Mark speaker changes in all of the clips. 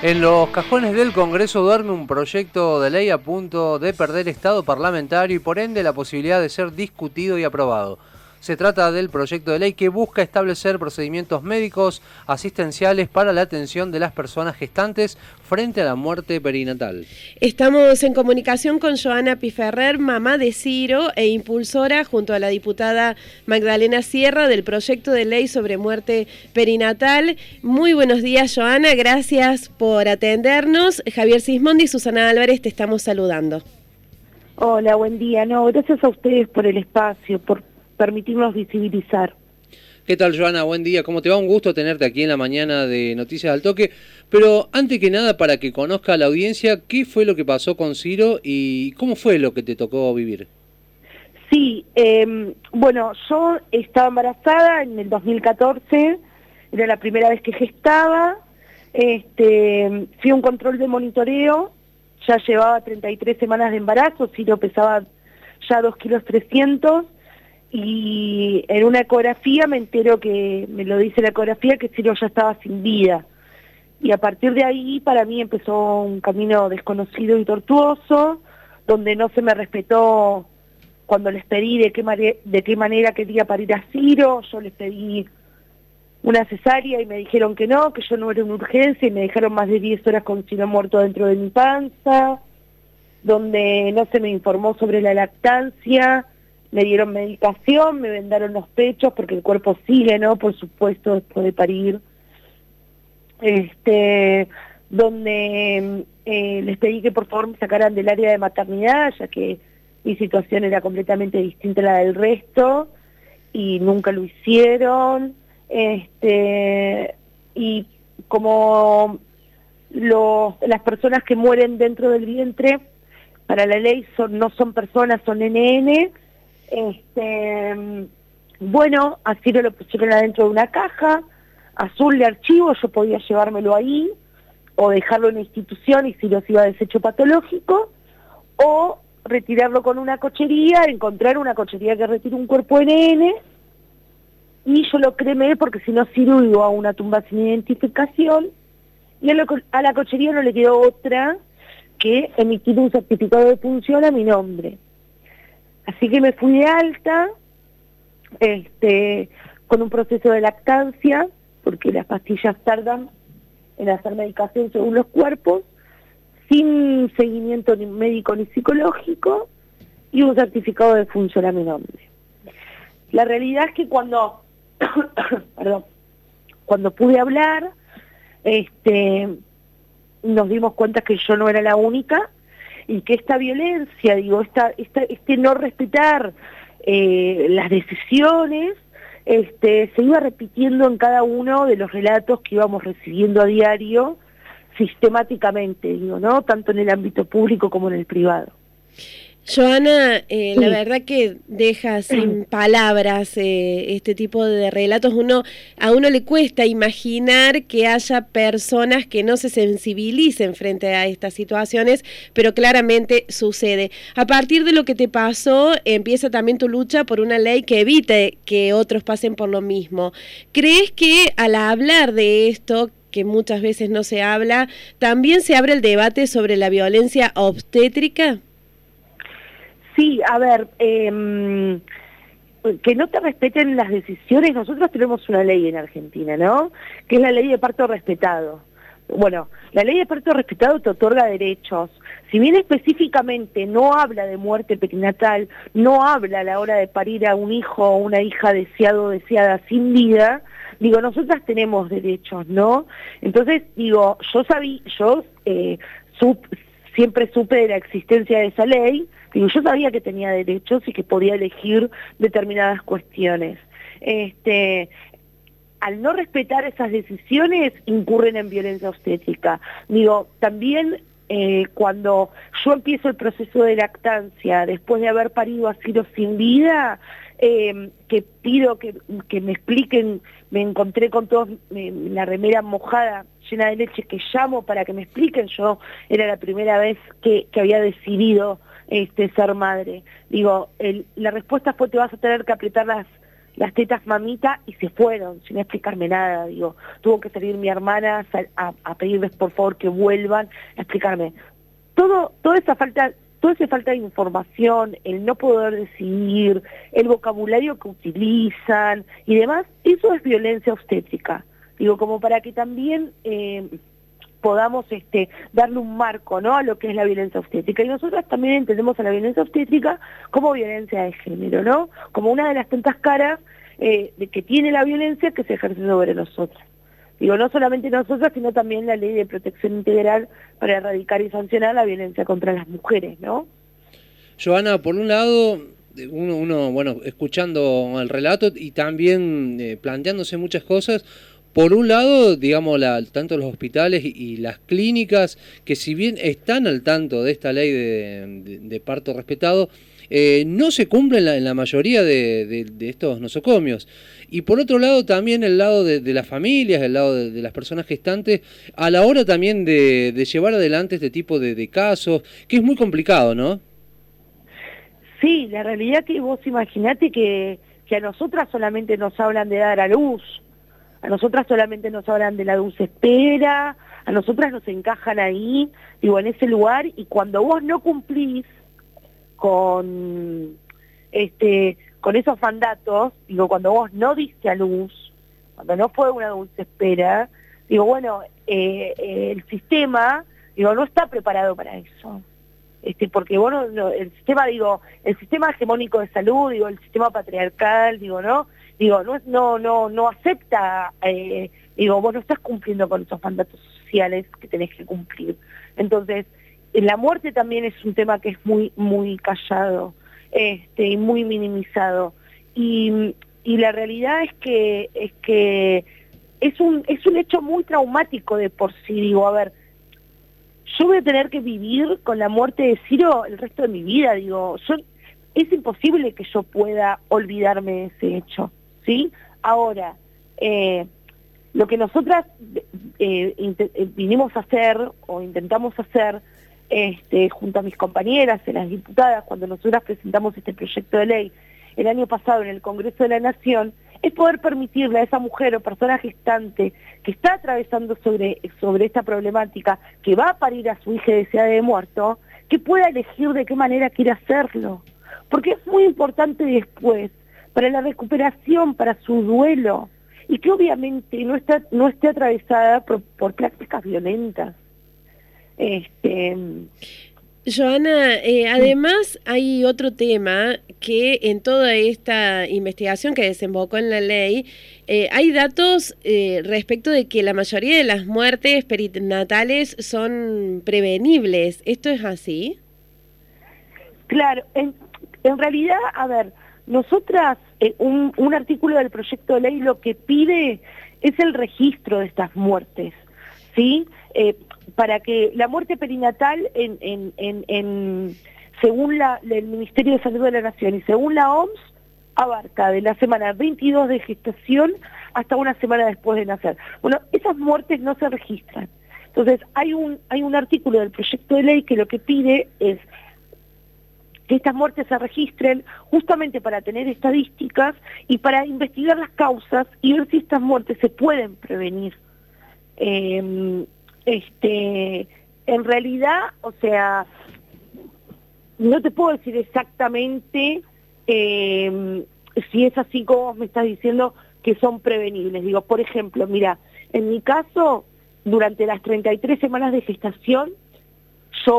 Speaker 1: En los cajones del Congreso duerme un proyecto de ley a punto de perder estado parlamentario y por ende la posibilidad de ser discutido y aprobado. Se trata del proyecto de ley que busca establecer procedimientos médicos asistenciales para la atención de las personas gestantes frente a la muerte perinatal.
Speaker 2: Estamos en comunicación con Joana Piferrer, mamá de Ciro e impulsora junto a la diputada Magdalena Sierra del proyecto de ley sobre muerte perinatal. Muy buenos días, Joana. Gracias por atendernos. Javier Sismondi y Susana Álvarez te estamos saludando.
Speaker 3: Hola, buen día. No, gracias a ustedes por el espacio, por permitirnos visibilizar.
Speaker 1: ¿Qué tal, Joana? Buen día. ¿Cómo te va? Un gusto tenerte aquí en la mañana de Noticias al Toque. Pero antes que nada, para que conozca la audiencia, ¿qué fue lo que pasó con Ciro y cómo fue lo que te tocó vivir?
Speaker 3: Sí, em, bueno, yo estaba embarazada en el 2014, era la primera vez que gestaba, este, fui a un control de monitoreo, ya llevaba 33 semanas de embarazo, Ciro pesaba ya 2 kilos 300, y en una ecografía me entero que, me lo dice la ecografía, que Ciro ya estaba sin vida. Y a partir de ahí para mí empezó un camino desconocido y tortuoso, donde no se me respetó cuando les pedí de qué, de qué manera quería parir a Ciro, yo les pedí una cesárea y me dijeron que no, que yo no era una urgencia y me dejaron más de 10 horas con Ciro muerto dentro de mi panza, donde no se me informó sobre la lactancia, me dieron medicación, me vendaron los pechos porque el cuerpo sigue, ¿no? Por supuesto, después de parir. Este, donde eh, les pedí que por favor me sacaran del área de maternidad, ya que mi situación era completamente distinta a la del resto, y nunca lo hicieron. Este, y como los, las personas que mueren dentro del vientre, para la ley son, no son personas, son NN, este, bueno, así lo pusieron adentro de una caja, azul de archivo, yo podía llevármelo ahí, o dejarlo en la institución y si los iba a desecho patológico, o retirarlo con una cochería, encontrar una cochería que retire un cuerpo NN, y yo lo cremé porque si no sirvo a una tumba sin identificación, y a, la cochería no le quedó otra que emitir un certificado de función a mi nombre. Así que me fui alta, este, con un proceso de lactancia, porque las pastillas tardan en hacer medicación según los cuerpos, sin seguimiento ni médico ni psicológico, y un certificado de función. La realidad es que cuando, perdón, cuando pude hablar, este, nos dimos cuenta que yo no era la única y que esta violencia, digo, esta, este no respetar eh, las decisiones, este, se iba repitiendo en cada uno de los relatos que íbamos recibiendo a diario sistemáticamente, digo, ¿no? Tanto en el ámbito público como en el privado.
Speaker 2: Joana, eh, la verdad que deja sin palabras eh, este tipo de relatos. Uno, a uno le cuesta imaginar que haya personas que no se sensibilicen frente a estas situaciones, pero claramente sucede. A partir de lo que te pasó, empieza también tu lucha por una ley que evite que otros pasen por lo mismo. ¿Crees que al hablar de esto, que muchas veces no se habla, también se abre el debate sobre la violencia obstétrica?
Speaker 3: Sí, a ver, em, que no te respeten las decisiones. Nosotros tenemos una ley en Argentina, ¿no? Que es la ley de parto respetado. Bueno, la ley de parto respetado te otorga derechos. Si bien específicamente no habla de muerte perinatal, no habla a la hora de parir a un hijo o una hija deseado o deseada sin vida, digo, nosotras tenemos derechos, ¿no? Entonces, digo, yo sabí, yo eh, siempre supe de la existencia de esa ley, Digo, yo sabía que tenía derechos y que podía elegir determinadas cuestiones. Este, al no respetar esas decisiones, incurren en violencia obstétrica. Digo, también eh, cuando yo empiezo el proceso de lactancia, después de haber parido a Ciro sin vida, eh, que pido que, me expliquen, me encontré con toda la remera mojada, llena de leche, que llamo para que me expliquen, yo era la primera vez que, había decidido este, ser madre. Digo, la respuesta fue te vas a tener que apretar las, las tetas mamita y se fueron sin explicarme nada, digo, tuvo que salir mi hermana a, a pedirles por favor que vuelvan a explicarme. Todo, toda esa falta, toda esa falta de información, el no poder decidir, el vocabulario que utilizan y demás, eso es violencia obstétrica. Digo, como para que también eh, podamos este, darle un marco ¿no? a lo que es la violencia obstétrica. Y nosotros también entendemos a la violencia obstétrica como violencia de género, ¿no? Como una de las tantas caras eh, de que tiene la violencia que se ejerce sobre nosotras. Digo, no solamente nosotras, sino también la ley de protección integral para erradicar y sancionar la violencia contra las mujeres, ¿no?
Speaker 1: Joana, por un lado, uno, uno bueno, escuchando el relato y también eh, planteándose muchas cosas, por un lado, digamos, la, tanto los hospitales y, las clínicas, que si bien están al tanto de esta ley de, parto respetado, eh, no se cumplen en la mayoría de, estos nosocomios. Y por otro lado, también el lado de, las familias, el lado de, las personas gestantes, a la hora también de, llevar adelante este tipo de, casos, que es muy complicado, ¿no?
Speaker 3: Sí, la realidad que vos imaginate que, que a nosotras solamente nos hablan de dar a luz, a nosotras solamente nos hablan de la dulce espera, a nosotras nos encajan ahí, digo, en ese lugar, y cuando vos no cumplís con, este, con esos mandatos, digo, cuando vos no diste a luz, cuando no fue una dulce espera, digo, bueno, eh, eh, el sistema, digo, no está preparado para eso. Este, porque bueno, el sistema, digo, el sistema hegemónico de salud, digo, el sistema patriarcal, digo, ¿no? Digo, no, no, no, no acepta, eh, digo, vos no estás cumpliendo con esos mandatos sociales que tenés que cumplir. Entonces, la muerte también es un tema que es muy, muy callado este, y muy minimizado. Y, y la realidad es que, es que es un, es un hecho muy traumático de por sí, digo, a ver, yo voy a tener que vivir con la muerte de Ciro el resto de mi vida, digo, yo, es imposible que yo pueda olvidarme de ese hecho. ¿Sí? Ahora, eh, lo que nosotras eh, eh, vinimos a hacer o intentamos hacer este, junto a mis compañeras, las diputadas, cuando nosotras presentamos este proyecto de ley el año pasado en el Congreso de la Nación, es poder permitirle a esa mujer o persona gestante que está atravesando sobre, sobre esta problemática, que va a parir a su hija deseada de muerto, que pueda elegir de qué manera quiere hacerlo. Porque es muy importante después para la recuperación, para su duelo, y que obviamente no, está, no esté atravesada por, prácticas violentas. Este,
Speaker 2: Joana, eh, además hay otro tema que en toda esta investigación que desembocó en la ley, eh, hay datos eh, respecto de que la mayoría de las muertes perinatales son prevenibles. ¿Esto es así?
Speaker 3: Claro, en, en realidad, a ver, nosotras, eh, un, artículo del proyecto de ley lo que pide es el registro de estas muertes, ¿sí? Eh, para que la muerte perinatal, según el Ministerio de Salud de la Nación y según la OMS, abarca de la semana 22 de gestación hasta una semana después de nacer. Bueno, esas muertes no se registran. Entonces, hay un, hay un artículo del proyecto de ley que lo que pide es que estas muertes se registren justamente para tener estadísticas y para investigar las causas y ver si estas muertes se pueden prevenir. Em, este, en realidad, o sea, no te puedo decir exactamente em, si es así como me estás diciendo que son prevenibles. Digo, por ejemplo, mira, en mi caso, durante las 33 semanas de gestación,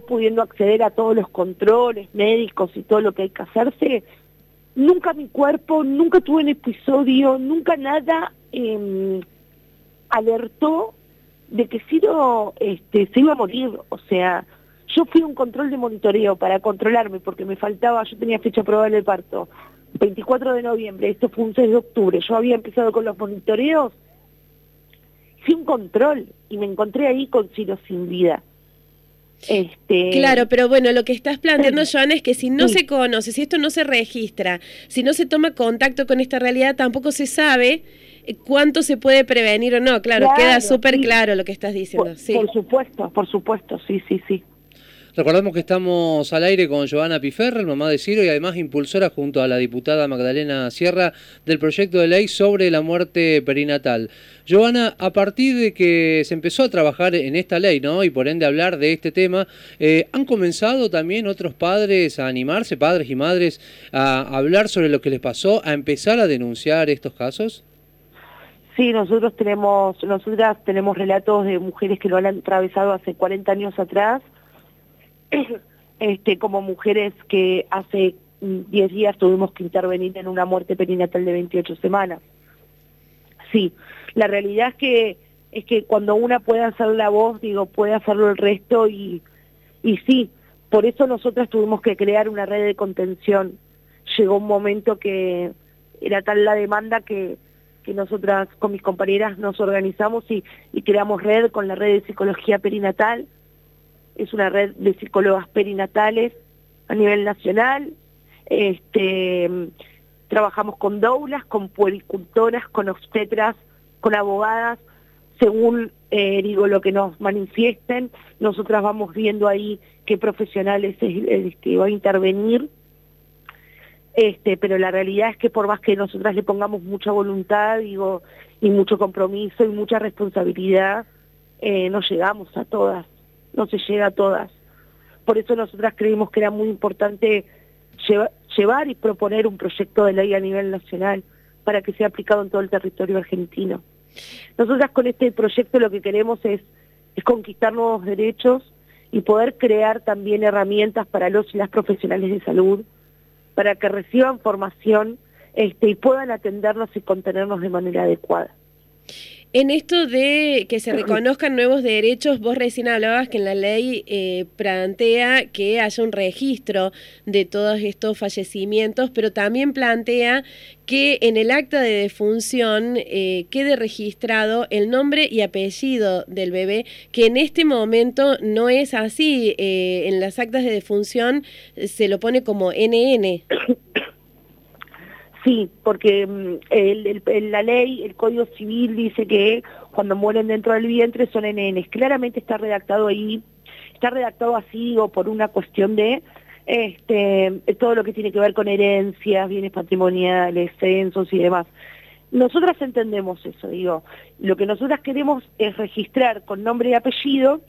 Speaker 3: pudiendo acceder a todos los controles médicos y todo lo que hay que hacerse, nunca mi cuerpo, nunca tuve un episodio, nunca nada eh, alertó de que Ciro este, se iba a morir. O sea, yo fui a un control de monitoreo para controlarme porque me faltaba, yo tenía fecha probable de parto, 24 de noviembre, esto fue un 6 de octubre, yo había empezado con los monitoreos, fui un control y me encontré ahí con Ciro sin vida.
Speaker 2: Este... Claro, pero bueno, lo que estás planteando, Joana, es que si no se conoce, si esto no se registra, si no se toma contacto con esta realidad, tampoco se sabe eh, cuánto se puede prevenir o no. Claro, queda súper claro lo que estás diciendo.
Speaker 3: Por, por supuesto, por supuesto, sí, sí, sí.
Speaker 1: Recordamos que estamos al aire con Giovanna Piferrer, mamá de Ciro, y además impulsora junto a la diputada Magdalena Sierra del proyecto de ley sobre la muerte perinatal. Giovanna, a partir de que se empezó a trabajar en esta ley, ¿no? Y por ende hablar de este tema, eh, ¿han comenzado también otros padres a animarse, padres y madres, a hablar sobre lo que les pasó, a empezar a denunciar estos casos?
Speaker 3: Sí, nosotros tenemos, nosotras tenemos relatos de mujeres que lo han atravesado hace 40 años atrás este, como mujeres que hace 10 días tuvimos que intervenir en una muerte perinatal de 28 semanas. Sí, la realidad es que es que cuando una puede hacer la voz, digo, puede hacerlo el resto y, y sí, por eso nosotras tuvimos que crear una red de contención. Llegó un momento que era tal la demanda que, que nosotras con mis compañeras nos organizamos y, y creamos red con la red de psicología perinatal es una red de psicólogas perinatales a nivel nacional. Este, trabajamos con doulas, con puericultoras, con obstetras, con abogadas, según eh, digo lo que nos manifiesten, nosotras vamos viendo ahí qué profesionales es, que va a intervenir. Este, pero la realidad es que por más que nosotras le pongamos mucha voluntad, digo, y mucho compromiso y mucha responsabilidad, eh, no llegamos a todas no se llega a todas. Por eso nosotras creímos que era muy importante llevar y proponer un proyecto de ley a nivel nacional para que sea aplicado en todo el territorio argentino. Nosotras con este proyecto lo que queremos es, conquistar nuevos derechos y poder crear también herramientas para los y las profesionales de salud, para que reciban formación este, y puedan atendernos y contenernos de manera adecuada.
Speaker 2: En esto de que se reconozcan nuevos derechos, vos recién hablabas que en la ley eh, plantea que haya un registro de todos estos fallecimientos, pero también plantea que en el acta de defunción eh, quede registrado el nombre y apellido del bebé, que en este momento no es así. Eh, en las actas de defunción se lo pone como NN.
Speaker 3: Sí, porque mm, la ley, el Código Civil dice que cuando mueren dentro del vientre son NNs. Claramente está redactado ahí, está redactado así o por una cuestión de este, todo lo que tiene que ver con herencias, bienes patrimoniales, censos y demás. Nosotras entendemos eso, digo, lo que nosotras queremos es registrar con nombre y apellido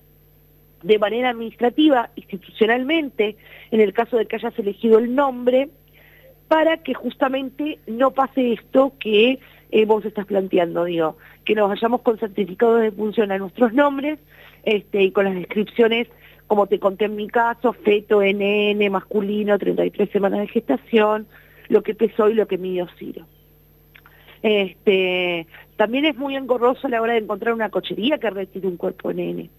Speaker 3: de manera administrativa, institucionalmente, en el caso de que hayas elegido el nombre, para que justamente no pase esto que eh, vos estás planteando, digo, que nos vayamos con certificados de función a nuestros nombres este, y con las descripciones, como te conté en mi caso, feto, NN, masculino, 33 semanas de gestación, lo que pesó y lo que midió Ciro. Este, también es muy engorroso a la hora de encontrar una cochería que retire un cuerpo NN.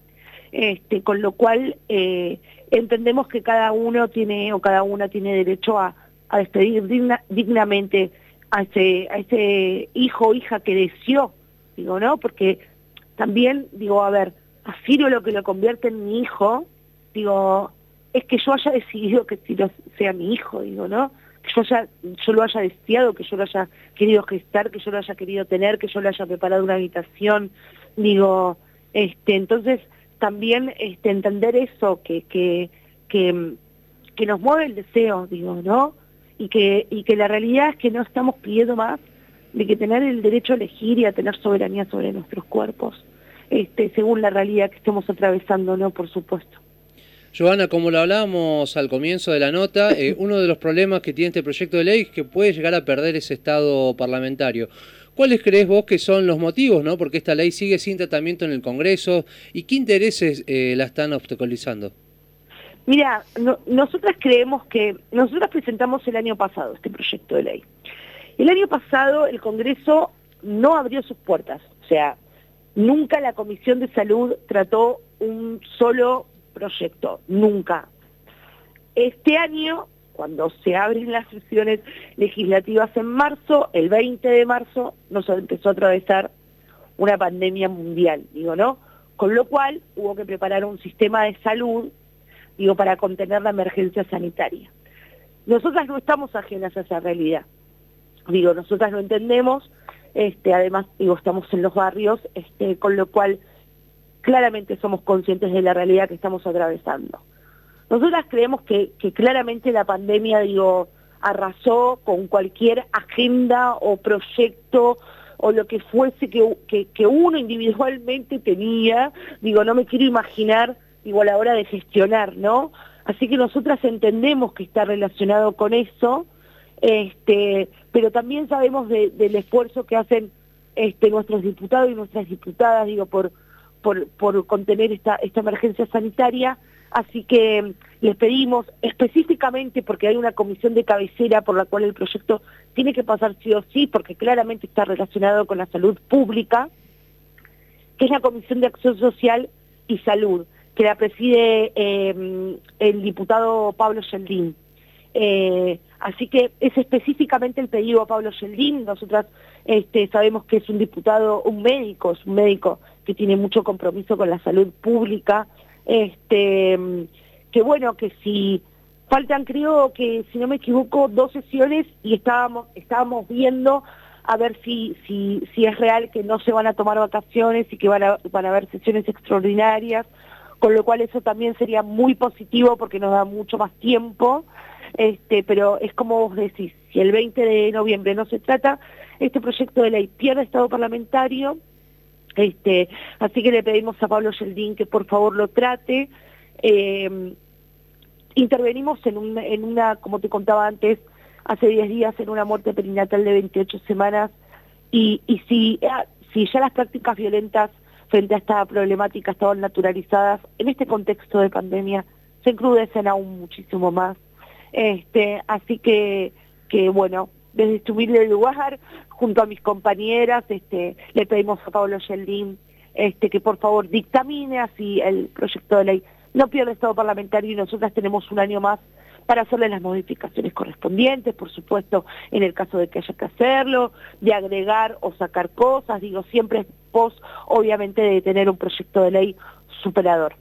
Speaker 3: Este, con lo cual eh, entendemos que cada uno tiene o cada una tiene derecho a a despedir dignamente a ese, a ese hijo o hija que deseó, digo, ¿no? Porque también, digo, a ver, a Ciro lo que lo convierte en mi hijo, digo, es que yo haya decidido que Ciro sea mi hijo, digo, ¿no? Que yo, haya, yo lo haya deseado, que yo lo haya querido gestar, que yo lo haya querido tener, que yo le haya preparado una habitación, digo, este, entonces también este, entender eso, que, que, que, que nos mueve el deseo, digo, ¿no? Y que, y que la realidad es que no estamos pidiendo más de que tener el derecho a elegir y a tener soberanía sobre nuestros cuerpos, este, según la realidad que estemos atravesando, ¿no? Por supuesto.
Speaker 1: Joana, como lo hablábamos al comienzo de la nota, eh, uno de los problemas que tiene este proyecto de ley es que puede llegar a perder ese estado parlamentario. ¿Cuáles crees vos que son los motivos, no? Porque esta ley sigue sin tratamiento en el Congreso y qué intereses eh, la están obstaculizando.
Speaker 3: Mira, nosotras creemos que, nosotras presentamos el año pasado este proyecto de ley. El año pasado el Congreso no abrió sus puertas, o sea, nunca la Comisión de Salud trató un solo proyecto, nunca. Este año, cuando se abren las sesiones legislativas en marzo, el 20 de marzo, nos empezó a atravesar una pandemia mundial, digo, ¿no? Con lo cual hubo que preparar un sistema de salud digo, para contener la emergencia sanitaria. Nosotras no estamos ajenas a esa realidad. Digo, nosotras lo entendemos, este, además, digo, estamos en los barrios, este, con lo cual claramente somos conscientes de la realidad que estamos atravesando. Nosotras creemos que, que claramente la pandemia, digo, arrasó con cualquier agenda o proyecto o lo que fuese que, que, uno individualmente tenía, digo, no me quiero imaginar, digo, a la hora de gestionar, ¿no? Así que nosotras entendemos que está relacionado con eso, este, pero también sabemos del esfuerzo que hacen este, nuestros diputados y nuestras diputadas, digo, por, por, por contener esta, esta emergencia sanitaria, Así que les pedimos específicamente, porque hay una comisión de cabecera por la cual el proyecto tiene que pasar sí o sí, porque claramente está relacionado con la salud pública, que es la Comisión de Acción Social y Salud, que la preside em, el diputado Pablo Yeldín. Eh, así que es específicamente el pedido a Pablo Yeldín. Nosotras este, sabemos que es un diputado, un médico, es un médico que tiene mucho compromiso con la salud pública, este, que bueno, que si faltan creo que, si no me equivoco, dos sesiones y estábamos, viendo a ver si, es real que no se van a tomar vacaciones y que van a haber sesiones extraordinarias, con lo cual eso también sería muy positivo porque nos da mucho más tiempo, este, pero es como vos decís, si el 20 de noviembre no se trata, este proyecto de ley pierde estado parlamentario, este, así que le pedimos a Pablo Yeldín que por favor lo trate. Eh, intervenimos en, una, como te contaba antes, hace 10 días en una muerte perinatal de 28 semanas y, si, ah, si ya las prácticas violentas frente a esta problemática estaban naturalizadas, en este contexto de pandemia se encrudecen aún muchísimo más. Este, así que, que bueno, desde este humilde lugar, junto a mis compañeras, este, le pedimos a Pablo Yeldín este, que por favor dictamine así el proyecto de ley. No pierde estado parlamentario y nosotras tenemos un año más para hacerle las modificaciones correspondientes, por supuesto, en el caso de que haya que hacerlo, de agregar o sacar cosas, digo, siempre es pos, obviamente, de tener un proyecto de ley superador.